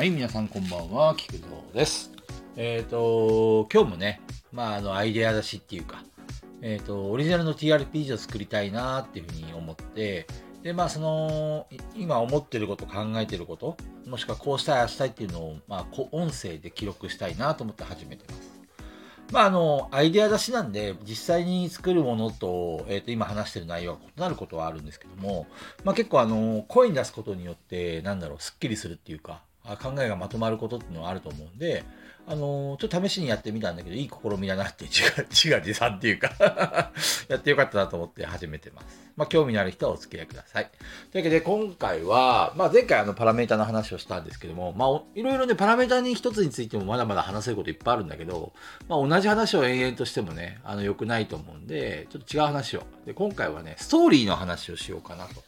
はい、皆さんこんばんは、菊蔵です。えっ、と、今日もね、まあ、あの、アイデア出しっていうか、えっ、と、オリジナルの TRPG を作りたいなっていうふうに思って、で、まあ、その、今思ってること、考えてること、もしくはこうしたい、ああしたいっていうのを、まあ、こ音声で記録したいなと思って始めてます。まあ、あの、アイデア出しなんで、実際に作るものと、えっ、と、今話してる内容は異なることはあるんですけども、まあ、結構あの、声に出すことによって、なんだろう、スッキリするっていうか、考えがまとまることっていうのはあると思うんで、あのちょっと試しにやってみたんだけど、いい試みだなって、自画自画自賛っていうか やってよかったなと思って始めてます。まあ、興味のある人はお付き合いください。というわけで、今回は、まあ、前回あの、パラメータの話をしたんですけども、まあ、いろいろね、パラメータに一つについてもまだまだ話せることいっぱいあるんだけど、まあ、同じ話を延々としてもね、あの、良くないと思うんで、ちょっと違う話を。で、今回はね、ストーリーの話をしようかなと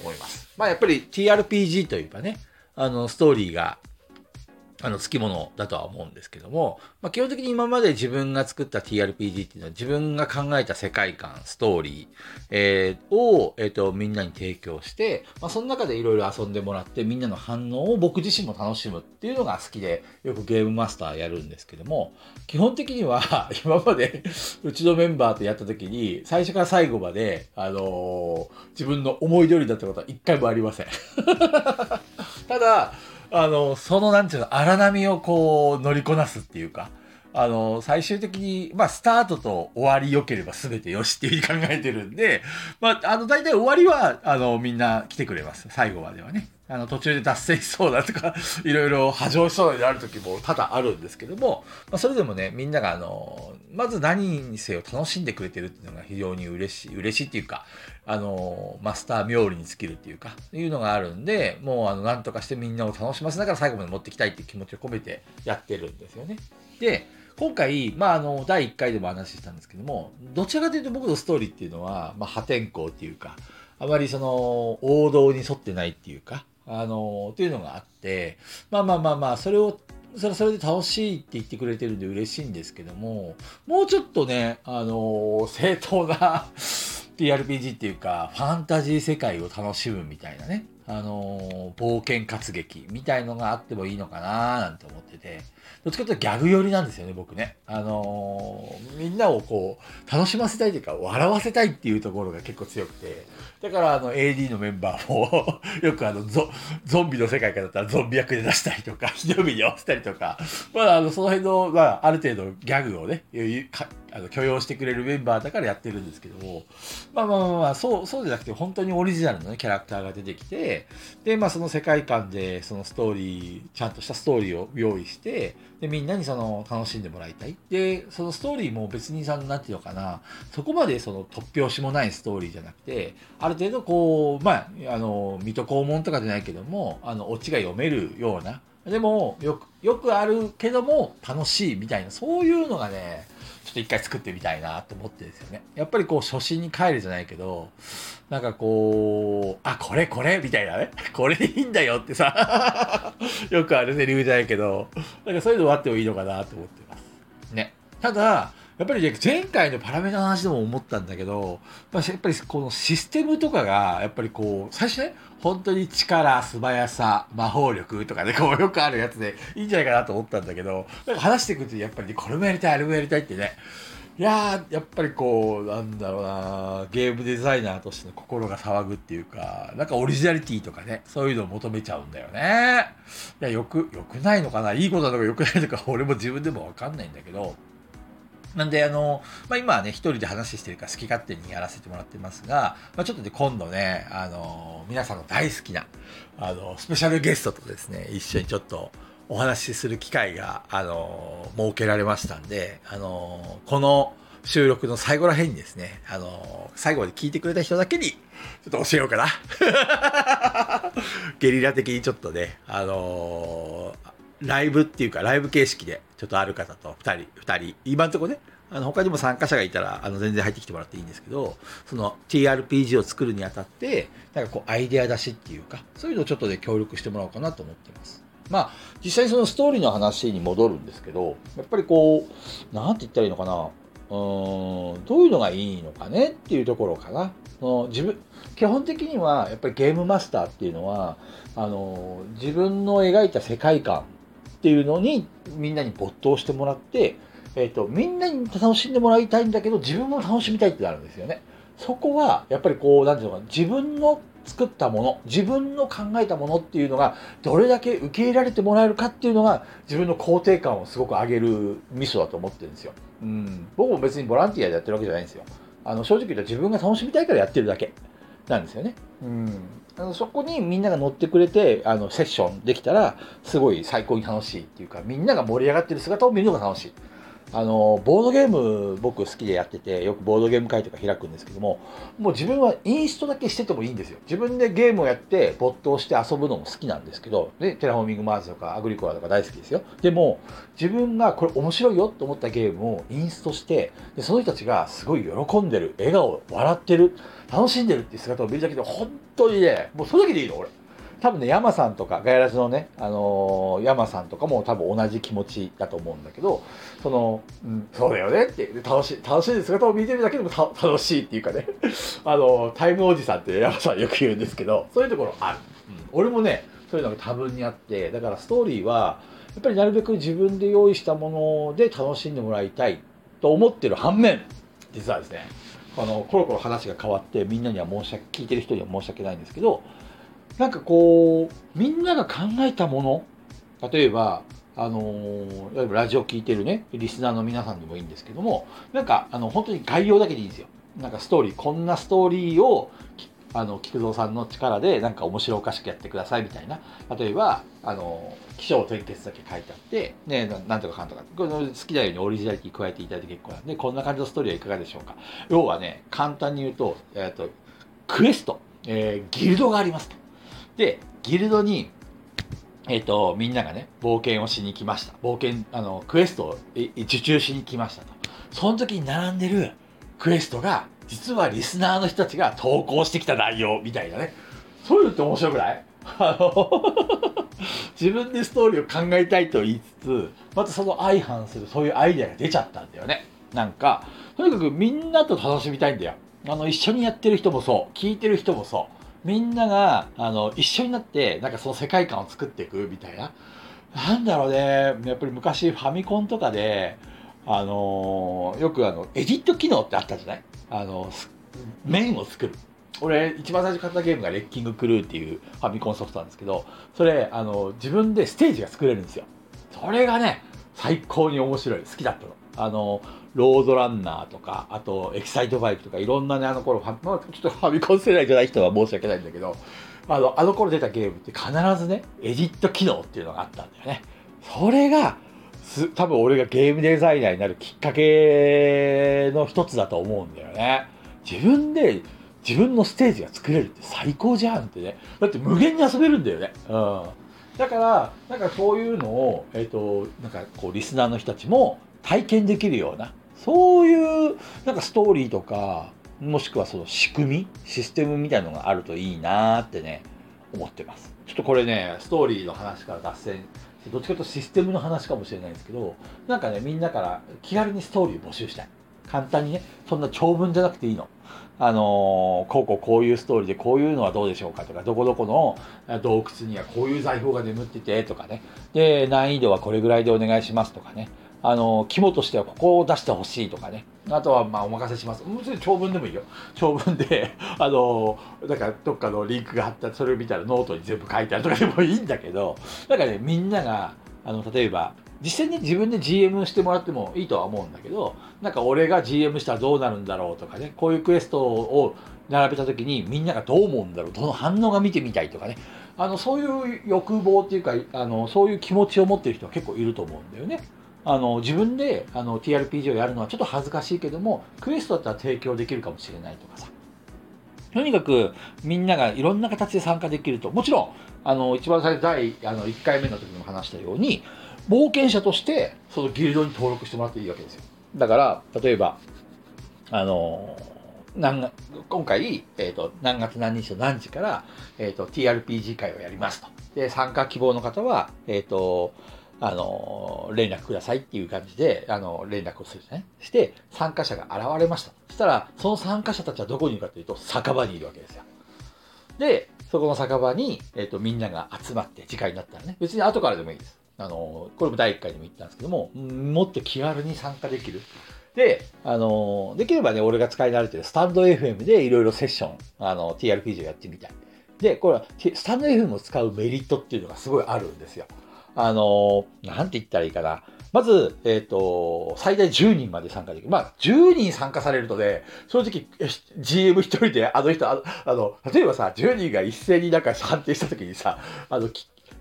思います。まあ、やっぱり TRPG というかね、あの、ストーリーが、あの、付き物だとは思うんですけども、まあ、基本的に今まで自分が作った TRPG っていうのは自分が考えた世界観、ストーリー、えーを、えっ、と、みんなに提供して、まあ、その中でいろいろ遊んでもらって、みんなの反応を僕自身も楽しむっていうのが好きで、よくゲームマスターやるんですけども、基本的には、今まで うちのメンバーとやった時に、最初から最後まで、あのー自分の思い通りだったことは一回もありません。ただ、あの、その、なんていうの、荒波をこう、乗りこなすっていうか、あの、最終的に、まあ、スタートと終わりよければ全てよしっていうふうに考えてるんで、まあ、あの、大体終わりは、あの、みんな来てくれます。最後まではね。あの、途中で脱線しそうだとか、いろいろ波状しそうになる時も多々あるんですけども、まあ、それでもね、みんなが、あの、まず何にせよ楽しんでくれてるっていうのが非常に嬉しい、嬉しいっていうか、あの、マスター冥利に尽きるっていうか、いうのがあるんで、もう、あの、なんとかしてみんなを楽しませながら最後まで持ってきたいっていう気持ちを込めてやってるんですよね。で、今回、まあ、あの、第1回でも話したんですけども、どちらかというと僕のストーリーっていうのは、まあ、破天荒っていうか、あまりその、王道に沿ってないっていうか、あの、っていうのがあって、まあまあまあまあ、それを、それはそれで楽しいって言ってくれてるんで嬉しいんですけども、もうちょっとね、あの、正当な TRPG っていうか、ファンタジー世界を楽しむみたいなね、あの、冒険活劇みたいのがあってもいいのかななんて思ってて、どっちかというとギャグ寄りなんですよね、僕ね。あのみんなをこう、楽しませたいというか、笑わせたいっていうところが結構強くて、だからあの AD のメンバーも、よくあのゾ、ゾンビの世界からだったらゾンビ役で出したりとか、ひどい目に合わせたりとか、まああの、その辺の、まあある程度ギャグをね、あの許容してくれるメンバーだからやってるんですけども、まあまあまあまあ、そう、そうじゃなくて、本当にオリジナルのね、キャラクターが出てきて、で、まあその世界観で、そのストーリー、ちゃんとしたストーリーを用意して、で、みんなにその、楽しんでもらいたい。で、そのストーリーも別にさ、なんていうのかな、そこまでその突拍子もないストーリーじゃなくて、ある程度こう、まあ、あの、水戸黄門とかじゃないけども、あの、オチが読めるような、でも、よく、よくあるけども、楽しいみたいな、そういうのがね、と一回作ってみたいなと思ってですよね。やっぱりこう、初心に帰るじゃないけど、なんかこう、あ、これこれみたいなね。これでいいんだよってさ、よくあるセリフじゃないけど、なんかそういうのはあってもいいのかなと思ってます。ね。ただ、やっぱり、前回のパラメータの話でも思ったんだけど、やっぱりこのシステムとかが、やっぱりこう、最初ね、本当に力、素早さ、魔法力とかね、こうよくあるやつでいいんじゃないかなと思ったんだけど、なんか話していくとやっぱりね、これもやりたい、あれもやりたいってね、いや、やっぱりこう、なんだろうな、ゲームデザイナーとしての心が騒ぐっていうか、なんかオリジナリティとかね、そういうのを求めちゃうんだよね。いや、よく、よくないのかな？いいことなのかよくないのか、俺も自分でもわかんないんだけど、なんで、あの、まあ、今はね、一人で話してるから好き勝手にやらせてもらってますが、まあ、ちょっとね、今度ね、あの、皆さんの大好きな、あの、スペシャルゲストとですね、一緒にちょっとお話しする機会が、あの、設けられましたんで、あの、この収録の最後ら辺にですね、あの、最後まで聞いてくれた人だけに、ちょっと教えようかな。ゲリラ的にちょっとね、あのライブっていうか、ライブ形式で、ちょっとある方と2人、2人、今んとこね、あの他にも参加者がいたらあの全然入ってきてもらっていいんですけどその TRPG を作るにあたってなんかこうアイデア出しっていうかそういうのをちょっとで協力してもらおうかなと思ってますまあ実際にそのストーリーの話に戻るんですけどやっぱりこうなんて言ったらいいのかなううんどういうのがいいのかねっていうところかな。その自分基本的にはやっぱりゲームマスターっていうのはあの自分の描いた世界観っていうのにみんなに没頭してもらって、えーと、みんなに楽しんでもらいたいんだけど自分も楽しみたいってなるんですよね。そこはやっぱりこう何て言うのかな自分の作ったもの自分の考えたものっていうのがどれだけ受け入れられてもらえるかっていうのが自分の肯定感をすごく上げるミソだと思ってるんですよ。うん、僕も別にボランティアでやってるわけじゃないんですよ。あの正直言うと自分が楽しみたいからやってるだけなんですよね。うん、あのそこにみんなが乗ってくれてあのセッションできたらすごい最高に楽しいっていうかみんなが盛り上がってる姿を見るのが楽しい。あのボードゲーム僕好きでやっててよくボードゲーム会とか開くんですけどももう自分はインストだけしててもいいんですよ自分でゲームをやって没頭して遊ぶのも好きなんですけどでテラフォーミングマーズとかアグリコラとか大好きですよでも自分がこれ面白いよと思ったゲームをインストしてでその人たちがすごい喜んでる笑顔笑ってる楽しんでるっていう姿を見るだけで本当にねもうそれだけでいいの俺。多分ね山さんとかガヤラジのね、あのー、山さんとかも多分同じ気持ちだと思うんだけどその、うん、そうだよねって。楽しい楽しい姿を見てるだけでも楽しいっていうかね。あのタイムおじさんって山さんよく言うんですけどそういうところある、うん、俺もねそういうのが多分にあってだからストーリーはやっぱりなるべく自分で用意したもので楽しんでもらいたいと思ってる反面実はですねあのコロコロ話が変わってみんなには申し訳聞いてる人には申し訳ないんですけどなんかこう、みんなが考えたもの、例えば、あの、ラジオ聞いてるね、リスナーの皆さんでもいいんですけども、なんか、あの、本当に概要だけでいいんですよ。なんかストーリー、こんなストーリーを、あの、菊蔵さんの力で、なんか面白おかしくやってくださいみたいな。例えば、あの、気象転結だけ書いてあって、ね、なんとかかんとか、この好きなようにオリジナリティ加えていただいて結構なんで、こんな感じのストーリーはいかがでしょうか。要はね、簡単に言うと、えっ、ー、と、クエスト、えー、ギルドがありますと。で、ギルドに、えっ、ー、と、みんながね、冒険をしに来ました。冒険、あの、クエストを受注しに来ましたと。その時に並んでるクエストが、実はリスナーの人たちが投稿してきた内容みたいなね。そういうのって面白くない？自分でストーリーを考えたいと言いつつ、またその相反するそういうアイデアが出ちゃったんだよね。なんか、とにかくみんなと楽しみたいんだよ。あの、一緒にやってる人もそう、聞いてる人もそう。みんながあの一緒になってなんかその世界観を作っていくみたいななんだろうねやっぱり昔ファミコンとかであのよくあのエディット機能ってあったじゃない？あの面を作る。俺一番最初買ったゲームがレッキングクルーっていうファミコンソフトなんですけどそれあの自分でステージが作れるんですよ。それがね最高に面白い。好きだったの。あのロードランナーとか、あとエキサイトバイクとか、いろんなね、あの頃、まあ、ちょっとファミコン世代じゃない人は申し訳ないんだけど、あの、あの頃出たゲームって必ずね、エディット機能っていうのがあったんだよね。それが、す多分俺がゲームデザイナーになるきっかけの一つだと思うんだよね。自分で、自分のステージが作れるって最高じゃんってね。だって無限に遊べるんだよね。うん。だから、なんかそういうのを、えっ、ー、と、なんかこう、リスナーの人たちも体験できるような、そういうなんかストーリーとか、もしくはその仕組み、システムみたいなのがあるといいなってね、思ってます。ちょっとこれね、ストーリーの話から脱線どっちかというとシステムの話かもしれないですけど、なんかね、みんなから気軽にストーリーを募集したい。簡単にね、そんな長文じゃなくていいの。あのー、こうこうこういうストーリーでこういうのはどうでしょうかとか、どこどこの洞窟にはこういう財宝が眠っててとかね。で、難易度はこれぐらいでお願いしますとかね。あの、肝としてはここを出してほしいとかね。あとは、まあ、お任せします。もちろん長文でもいいよ。長文で、あの、なんか、どっかのリンクがあった、それを見たらノートに全部書いてあるとかでもいいんだけど、なんかね、みんなが、あの、例えば、実際に自分で GM してもらってもいいとは思うんだけど、なんか俺が GM したらどうなるんだろうとかね、こういうクエストを並べた時にみんながどう思うんだろう、どの反応が見てみたいとかね、あの、そういう欲望っていうか、あの、そういう気持ちを持ってる人は結構いると思うんだよね。あの自分であの TRPG をやるのはちょっと恥ずかしいけどもクエストだったら提供できるかもしれないとかさ。とにかくみんながいろんな形で参加できると。もちろんあの一番最初第あの1回目の時にも話したように冒険者としてそのギルドに登録してもらっていいわけですよ。だから例えばあの何今回、えーと、何月何日と何時から、えーと、TRPG 会をやりますと。で参加希望の方は、えーとあの、連絡くださいっていう感じで、あの、連絡をするね。して、参加者が現れました。そしたら、その参加者たちはどこにいるかというと、酒場にいるわけですよ。で、そこの酒場に、えっ、ー、と、みんなが集まって、次回になったらね、別に後からでもいいです。あの、これも第1回でも言ったんですけども、もっと気軽に参加できる。で、あの、できればね、俺が使い慣れてるスタンド FM でいろいろセッション、あの、TRPG をやってみたい。で、これは、スタンド FM を使うメリットっていうのがすごいあるんですよ。あの、なんて言ったらいいかな。まず、えっ、ー、と、最大10人まで参加できる。まあ、10人参加されるとね、正直、GM 一人で、あの人あ、あの、例えばさ、10人が一斉になんか判定した時にさ、あの、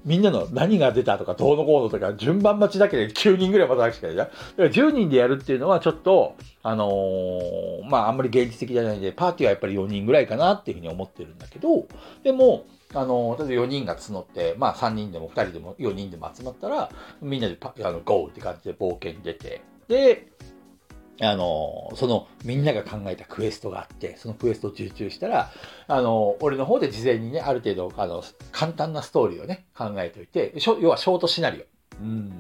みんなの何が出たとか、どうのこうのとか、順番待ちだけで9人ぐらい待たなくちゃいけないじゃん。だから10人でやるっていうのはちょっと、あのー、まあ、あんまり現実的じゃないんで、パーティーはやっぱり4人ぐらいかなっていうふうに思ってるんだけど、でも、あの、例えば4人が募って、まあ3人でも2人でも4人でも集まったら、みんなでパあのゴーって感じで冒険出て、で、あの、そのみんなが考えたクエストがあって、そのクエストを受注したら、あの、俺の方で事前にね、ある程度、あの、簡単なストーリーをね、考えておいて、要はショートシナリオ。うん。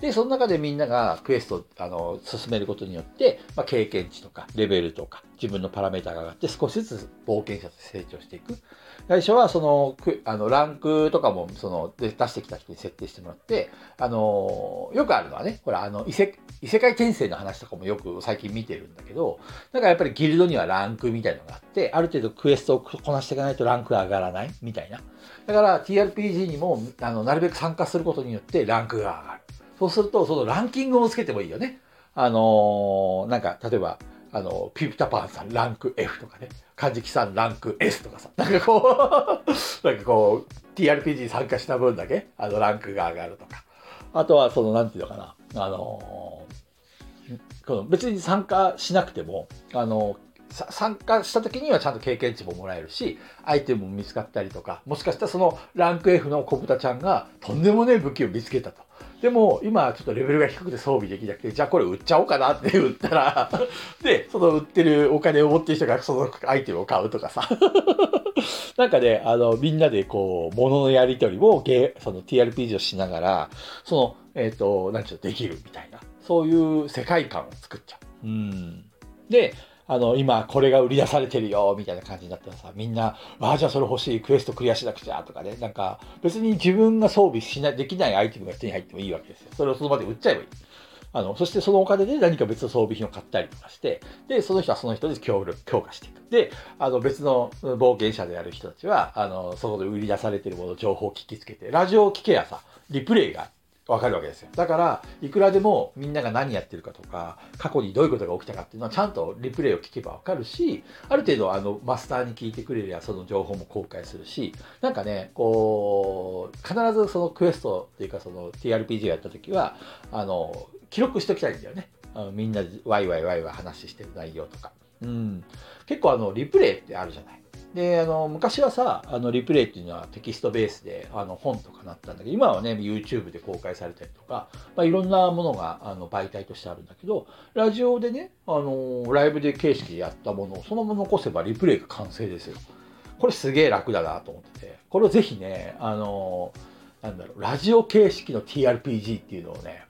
で、その中でみんながクエストあの進めることによって、まあ、経験値とかレベルとか自分のパラメータが上がって少しずつ冒険者と成長していく。最初はその、あの、ランクとかも、その、出してきた人に設定してもらって、あの、よくあるのはね、ほら、あの、異世異世界転生の話とかもよく最近見てるんだけど、だからやっぱりギルドにはランクみたいのがあって、ある程度クエストをこなしていかないとランクが上がらないみたいな。だから TRPG にも、あの、なるべく参加することによってランクが上がる。そうすると、そのランキングをつけてもいいよね。あの、なんか、例えば、あの、ピピタパンさんランク F とかね、カジキさんランク S とかさ、なんかこう なんかこう、TRPG に参加した分だけ、あの、ランクが上がるとか。あとは、その、なんていうのかな、あのー、この別に参加しなくても、あのー、参加した時にはちゃんと経験値ももらえるし、アイテムも見つかったりとか、もしかしたらそのランク F の小豚ちゃんがとんでもねえ武器を見つけたと。でも、今ちょっとレベルが低くて装備できなくて、じゃあこれ売っちゃおうかなって売ったら で、その売ってるお金を持ってる人がそのアイテムを買うとかさ なんかね、あの、みんなでこう、物のやり取りをゲその TRPG をしながら、その、えっ、ー、と、なんちゅうできるみたいな、そういう世界観を作っちゃう。うん。で、あの、今これが売り出されてるよ、みたいな感じになったらさ、みんな、ああ、じゃあそれ欲しい、クエストクリアしなくちゃ、とかね、なんか、別に自分が装備しない、できないアイテムが手に入ってもいいわけですよ。それをその場で売っちゃえばいい。あの、そしてそのお金で何か別の装備品を買ったりとかして、で、その人はその人で協力、強化していく。で、あの、別の冒険者である人たちは、あの、そこで売り出されてるもの、情報を聞きつけて、ラジオを聞けやさ、リプレイがわかるわけですよ。だから、いくらでもみんなが何やってるかとか、過去にどういうことが起きたかっていうのはちゃんとリプレイを聞けばわかるし、ある程度あのマスターに聞いてくれりゃその情報も公開するし、なんかね、こう、必ずそのクエストっていうかその TRPG をやった時は、あの、記録しときたいんだよね。みんなでワイワイワイワイ話してる内容とか。うん。結構あの、リプレイってあるじゃない。で、あの、昔はさ、あの、リプレイっていうのはテキストベースで、あの、本とかなったんだけど、今はね、YouTube で公開されたりとか、まあ、いろんなものが、あの、媒体としてあるんだけど、ラジオでね、あの、ライブで形式でやったものをそのまま残せばリプレイが完成ですよ。これすげえ楽だなと思ってて、これをぜひね、あの、なんだろう、ラジオ形式の TRPG っていうのをね、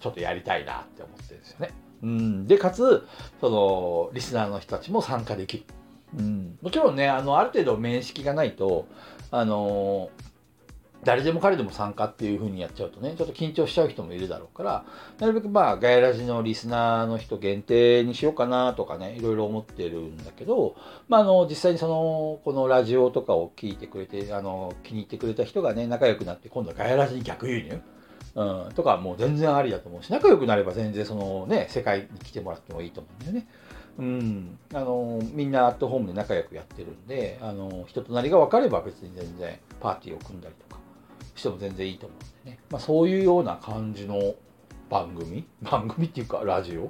ちょっとやりたいなって思ってるんですよね。うん。で、かつ、その、リスナーの人たちも参加できる。うん、もちろんねあのある程度面識がないとあの誰でも彼でも参加っていう風にやっちゃうとねちょっと緊張しちゃう人もいるだろうからなるべくまあガヤラジのリスナーの人限定にしようかなとかねいろいろ思ってるんだけど、まあ、あの実際にそのこのラジオとかを聞いてくれてあの気に入ってくれた人がね仲良くなって今度はガヤラジに逆輸入うん、とかもう全然ありだと思うし仲良くなれば全然そのね世界に来てもらってもいいと思うんだよね。うん、あのみんなアットホームで仲良くやってるんであの人となりが分かれば別に全然パーティーを組んだりとかしても全然いいと思うんでね、まあ、そういうような感じの番組 番組っていうかラジオ？っ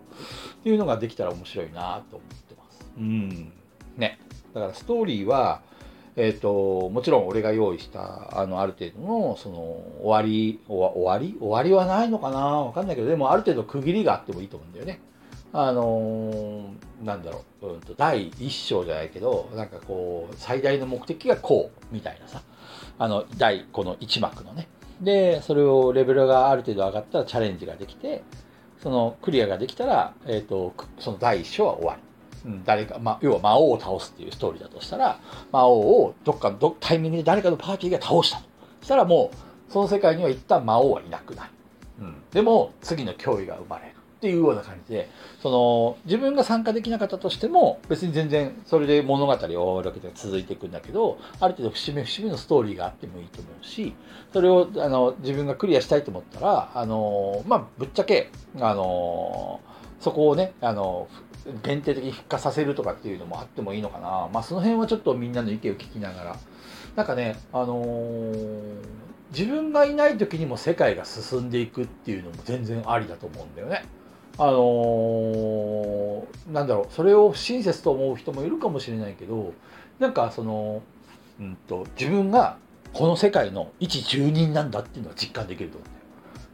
ていうのができたら面白いなと思ってます。うん。ね、だからストーリーはえーと、もちろん俺が用意したあのある程度のその終わり終わり？終わりはないのかな？わかんないけどでもある程度区切りがあってもいいと思うんだよね。あのー、なんだろう、うんと、第一章じゃないけど、なんかこう、最大の目的がこう、みたいなさ、あの、第、この一幕のね、でそれをレベルがある程度上がったらチャレンジができてそのクリアができたら、えーと、その第一章は終わり。うん、誰か、まあ、要は魔王を倒すっていうストーリーだとしたら魔王をどっかのどタイミングで誰かのパーティーが倒したと。したらもうその世界には一旦魔王はいなくなる、うん、でも次の脅威が生まれるっていうような感じでその自分が参加できなかったとしても別に全然それで物語を終わるわけで続いていくんだけどある程度節目節目のストーリーがあってもいいと思うしそれをあの自分がクリアしたいと思ったらあのまあぶっちゃけあのそこをねあの限定的に復活させるとかっていうのもあってもいいのかなまあその辺はちょっとみんなの意見を聞きながらなんかねあのー、自分がいない時にも世界が進んでいくっていうのも全然ありだと思うんだよね。あのー、なんだろうそれを不親切と思う人もいるかもしれないけどなんかその、うんと、自分がこの世界の一住人なんだっていうのが実感できると思うんだよ。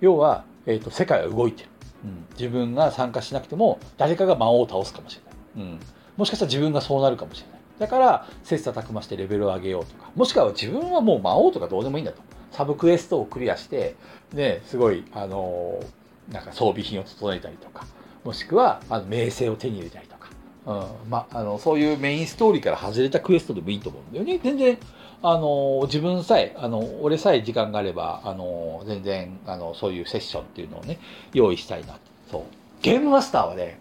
要は、えーと、世界は動いてる、うん、自分が参加しなくても誰かが魔王を倒すかもしれない、うん、もしかしたら自分がそうなるかもしれない。だから切磋琢磨してレベルを上げようとか。もしくは自分はもう魔王とかどうでもいいんだと。サブクエストをクリアしてねすごいあのーなんか装備品を整えたりとか。もしくはあの名声を手に入れたりとか、うん。まあ、のそういうメインストーリーから外れたクエストでもいいと思うんだよね。全然あの自分さえあの俺さえ時間があればあの全然あのそういうセッションっていうのをね用意したいなそう。ゲームマスターはね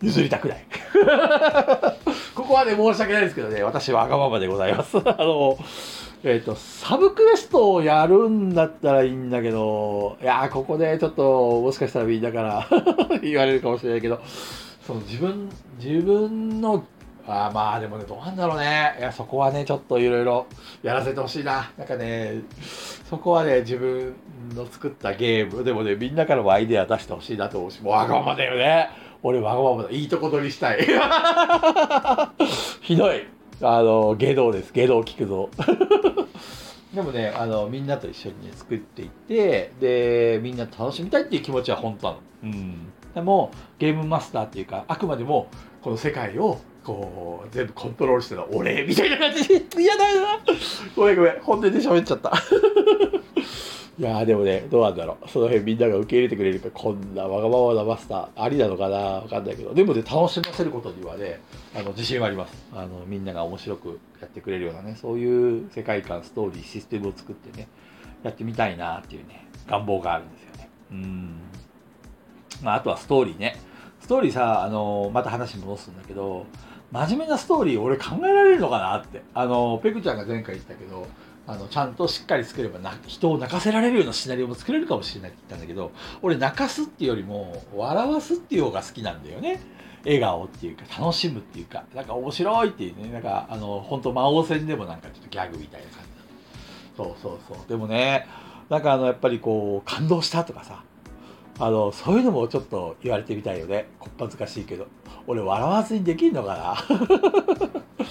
譲りたくない。ここはね申し訳ないですけどね私はわがままでございます。あのえっ、ー、と、サブクエストをやるんだったらいいんだけど、いやここでちょっと、もしかしたらみんなから 言われるかもしれないけど、その自分、自分の、あまあでもね、どうなんだろうね。いや、そこはね、ちょっといろいろやらせてほしいな。なんかね、そこはね、自分の作ったゲーム、でもね、みんなからもアイデア出してほしいなと思うし、もうわがままだよね。俺わがままだ。いいとこ取りしたい。ひどい。あの、下道です。下道聞くぞ。でもね、あの、みんなと一緒にね、作っていって、で、みんな楽しみたいっていう気持ちは本当なの。うん。でも、ゲームマスターっていうか、あくまでも、この世界を、こう、全部コントロールしてるのは俺、みたいな感じで、嫌だよな。ごめんごめん、本音で喋っちゃった。いやでもね、どうなんだろう。その辺みんなが受け入れてくれるか、こんなわがままなマスター、ありなのかな？わかんないけど、でもね、楽しませることにはね、あの、自信はあります。あの、みんなが面白くやってくれるようなね、そういう世界観、ストーリー、システムを作ってね、やってみたいなっていうね、願望があるんですよね。うん。まあ、あとはストーリーね。ストーリーさ、あの、また話戻すんだけど、真面目なストーリー俺考えられるのかなって。あの、ペクちゃんが前回言ったけど、あのちゃんとしっかり作ればな人を泣かせられるようなシナリオも作れるかもしれないって言ったんだけど俺泣かすっていうよりも笑わすっていう方が好きなんだよね。笑顔っていうか楽しむっていうか。なんか面白いっていうね。なんかあの本当魔王戦でもなんかちょっとギャグみたいな感じそうそうそう。でもねなんかあのやっぱりこう感動したとかさあのそういうのもちょっと言われてみたいよね。こっぱずかしいけど。俺笑わずにできんのかな？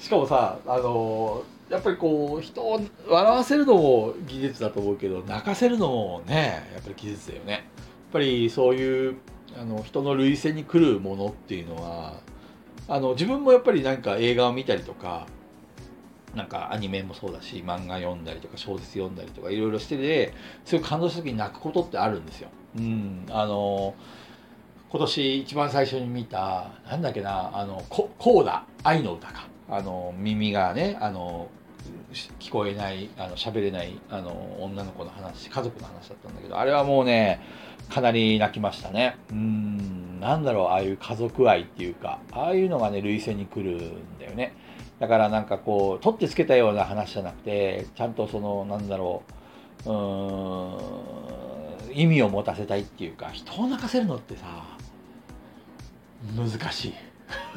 しかもさあのやっぱりこう人を笑わせるのも技術だと思うけど泣かせるのもねやっぱり技術だよね。やっぱりそういうあの人の涙腺に来るものっていうのはあの自分もやっぱりなんか映画を見たりとかなんかアニメもそうだし漫画読んだりとか小説読んだりとかいろいろしててそうい感動した時に泣くことってあるんですよ。うんあの今年一番最初に見たなんだっけなあのコーダ愛の歌か。あの耳がねあの聞こえないあの喋れないあの女の子の話家族の話だったんだけどあれはもうねかなり泣きましたね。うんなんだろうああいう家族愛っていうかああいうのがね涙腺に来るんだよね。だからなんかこう取ってつけたような話じゃなくてちゃんとそのなんだろううん意味を持たせたいっていうか人を泣かせるのってさ難しい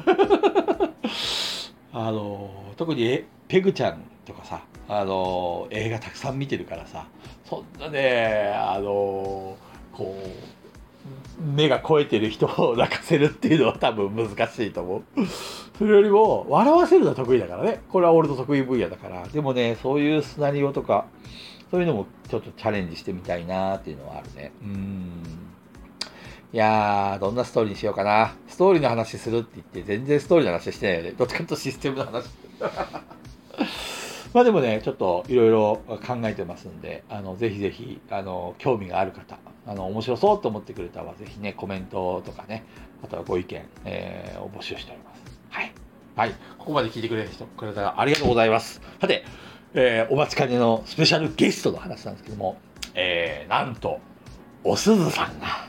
あの特にペグちゃんとかさあの映画たくさん見てるからさそんなねあのこう目が肥えてる人を泣かせるっていうのは多分難しいと思う。それよりも笑わせるのは得意だからね。これは俺の得意分野だから。でもね、そういうシナリオとか、そういうのもちょっとチャレンジしてみたいなっていうのはあるね。うん。いやー、どんなストーリーにしようかな。ストーリーの話するって言って、全然ストーリーの話してないよね。どっちかというとシステムの話。まあでもね、ちょっといろいろ考えてますんで、あの、ぜひぜひ、あの、興味がある方、あの、面白そうと思ってくれたら、ぜひね、コメントとかね、あとはご意見、えー、を募集しております。はい。はい。ここまで聞いてくれた人、くれたらありがとうございます。さて、えー、お待ちかねのスペシャルゲストの話なんですけども、えー、なんと、おすずさんが、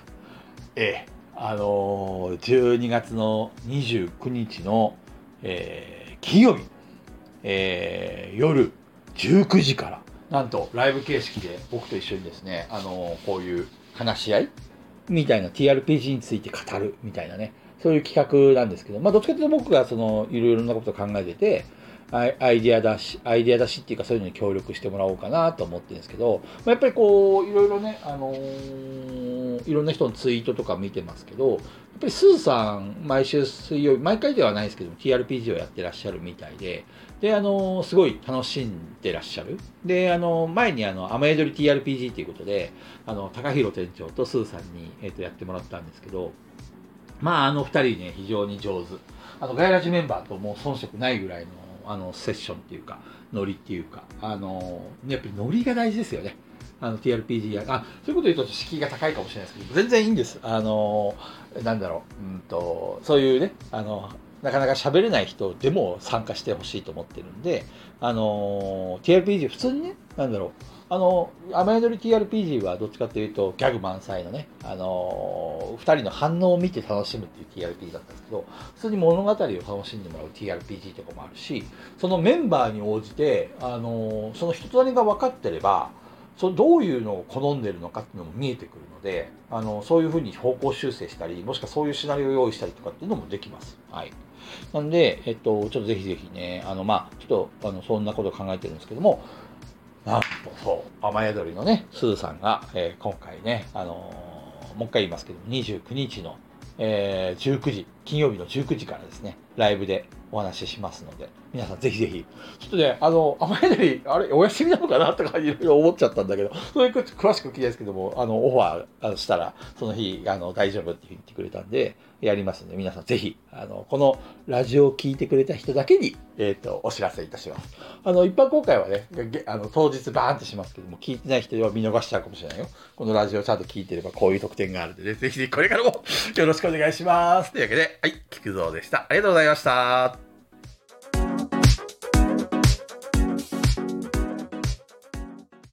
えー、あのー、12月の29日の、えー、金曜日、えー、夜19時から、なんとライブ形式で僕と一緒にですね、あのー、こういう話し合いみたいな TRPG について語るみたいなね、そういう企画なんですけど、まあ、どっちかというと僕がそのいろいろなことを考えてて、アイディアだし、アイディアだしっていうかそういうのに協力してもらおうかなと思ってるんですけど、まあ、やっぱりこう、いろいろね、あのー、いろんな人のツイートとか見てますけど、やっぱりスーさん、毎週水曜日、毎回ではないですけど TRPG をやってらっしゃるみたいで、で、あのー、すごい楽しんでらっしゃる。で、あのー、前にあの、雨宿り TRPG ということで、あの、高弘店長とスーさんに、えっ、と、やってもらったんですけど、まあ、あの二人ね、非常に上手。あの、ガイラジメンバーともう遜色ないぐらいの、あの、セッションっていうか、ノリっていうか、あの、やっぱりノリが大事ですよね。あの、TRPG や、あ、そういうこと言うと敷居が高いかもしれないですけど、全然いいんです。あの、なんだろう、うんと、そういうね、あの、なかなか喋れない人でも参加してほしいと思ってるんで、あの、TRPG、普通にね、なんだろう、あの、雨宿り TRPG はどっちかというと、ギャグ満載のね、あの、二人の反応を見て楽しむっていう TRPG だったんですけど、普通に物語を楽しんでもらう TRPG とかもあるし、そのメンバーに応じて、あの、その人となりが分かってれば、そどういうのを好んでるのかっていうのも見えてくるので、あの、そういうふうに方向修正したり、もしくはそういうシナリオを用意したりとかっていうのもできます。はい。なんで、えっと、ちょっとぜひぜひね、あの、まあ、ちょっと、あの、そんなこと考えてるんですけども、そう、雨宿りのね、すずさんが、えー、今回ね、あのー、もう一回言いますけど、29日の、えー、19時、金曜日の19時からですね、ライブでお話ししますので、皆さんぜひぜひ、ちょっとね、あの、雨宿り、あれ、お休みなのかなとかいろいろ思っちゃったんだけど、それ詳しく聞きたいですけども、あの、オファーしたら、その日、あの、大丈夫って言ってくれたんで、やりますので、皆さんぜひ、あの、このラジオを聞いてくれた人だけに、えっ、ー、と、お知らせいたします。あの、一般公開はね、あの、当日バーンってしますけども、聞いてない人は見逃しちゃうかもしれないよ。このラジオちゃんと聞いてればこういう特典があるんでね、ぜひぜひこれからもよろしくお願いします。というわけで、はい、菊蔵でした。ありがとうございました。